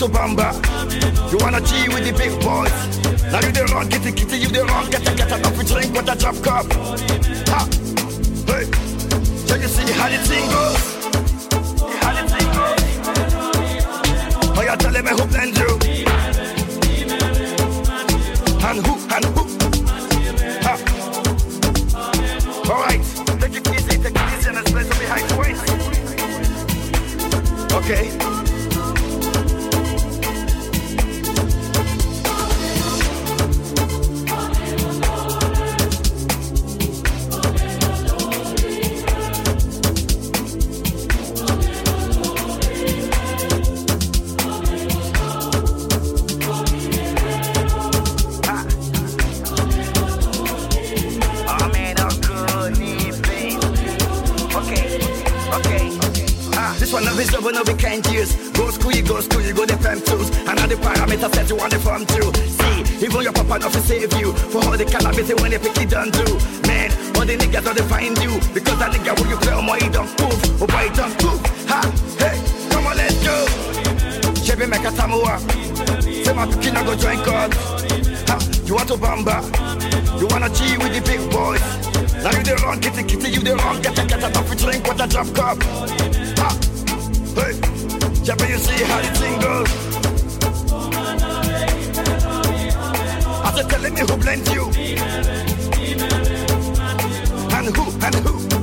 to bamba? You wanna G with the big boys? Now you the wrong, get the kitty, you the wrong, get a get enough to drink with a drop cup. Ha, hey. So you see how the thing goes. This one of his over no be kind years. Go school, you go school, you go the fam tools. The parameters set you on the farm too. See, even your papa not to save you. For all the cannabis when they pick it done do. Man, all the niggas don't find you. Because that nigga who you play on my don't move. Oh boy, don't move. Ha, hey, come on, let's go. Chevy make a tamua. Say my pikin I go join God. Ha, you want to bamba? You wanna G with the big boys? Now you the wrong, kitty kitty, you the wrong, get a get a tough drink with a drop cup. Hey, Chevy, you see how the thing goes? Said, telling me who blends you, and who, and who.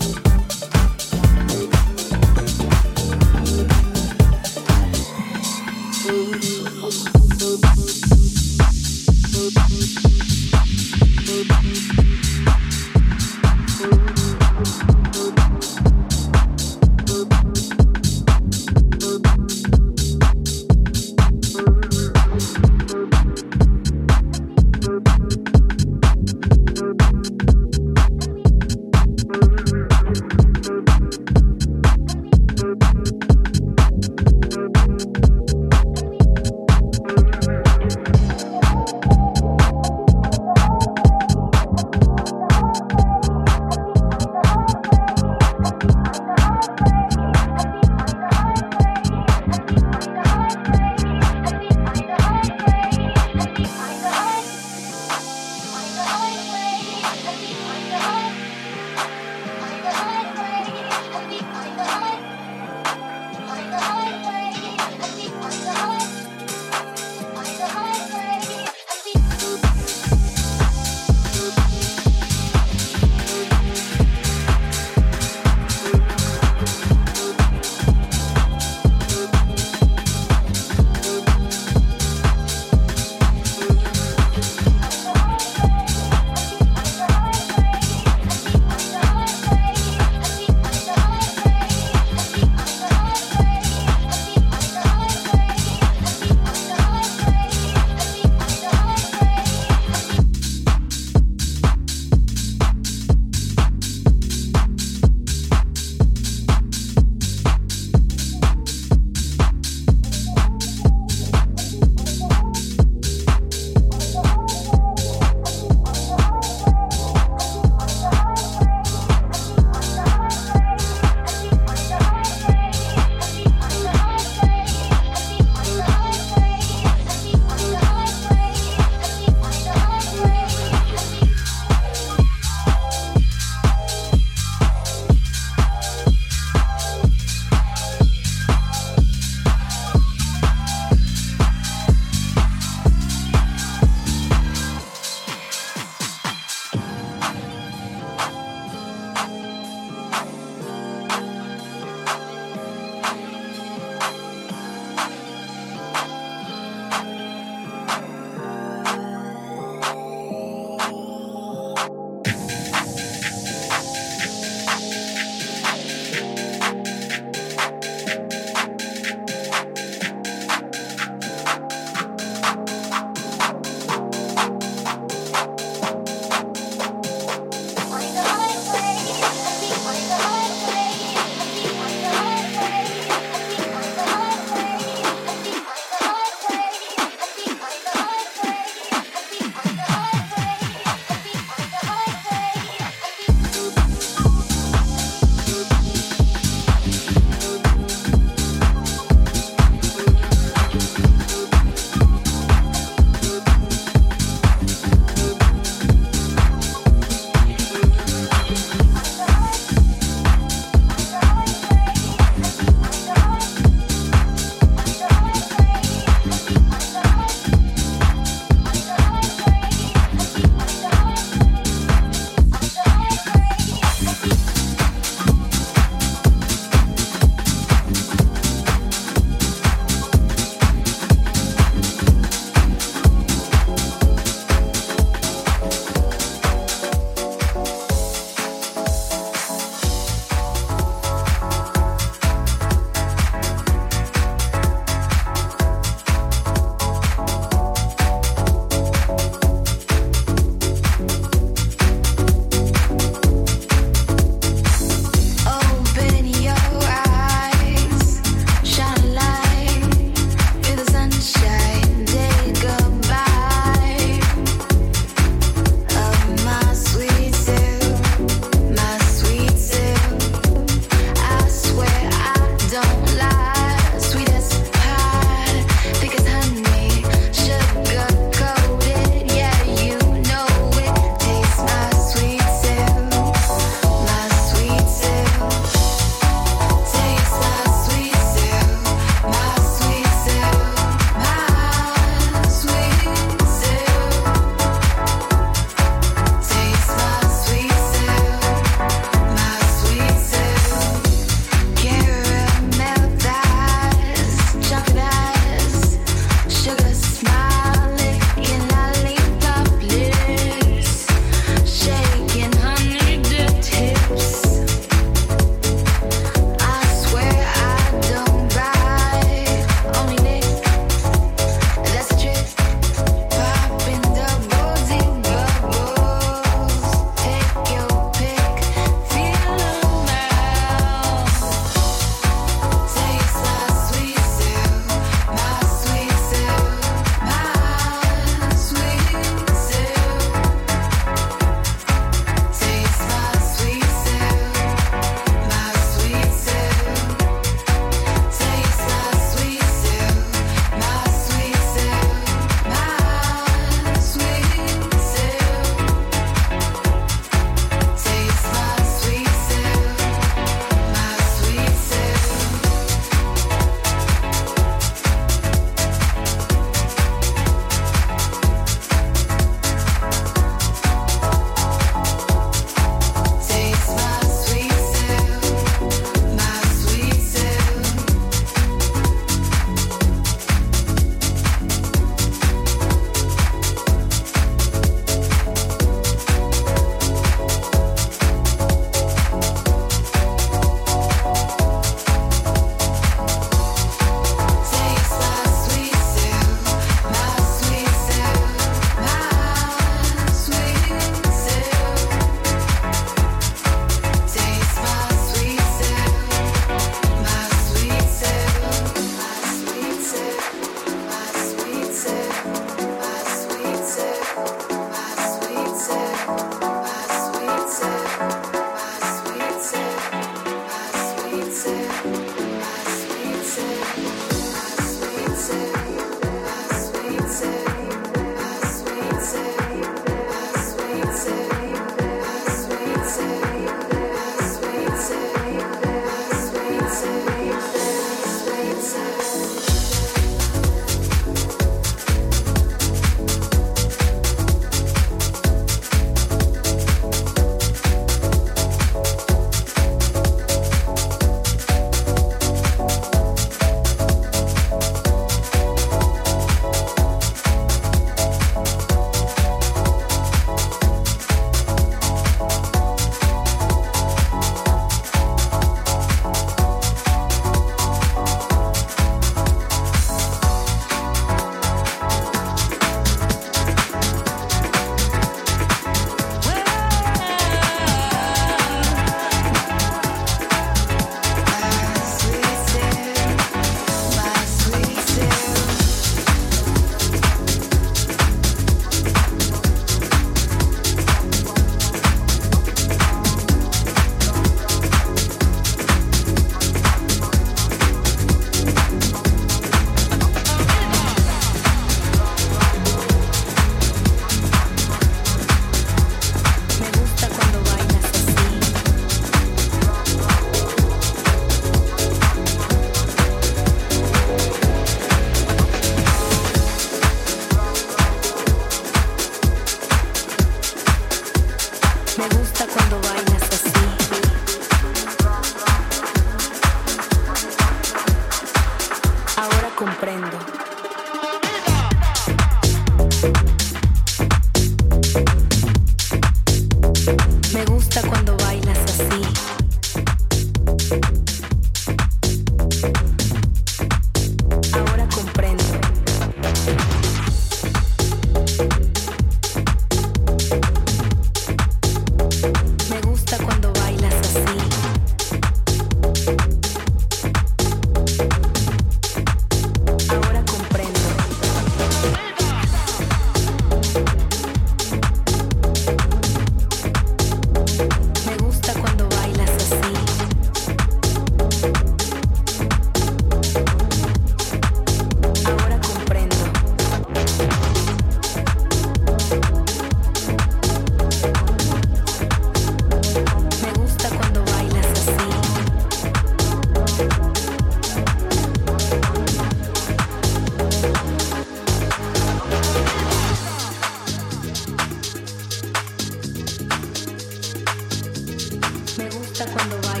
Me gusta cuando baila.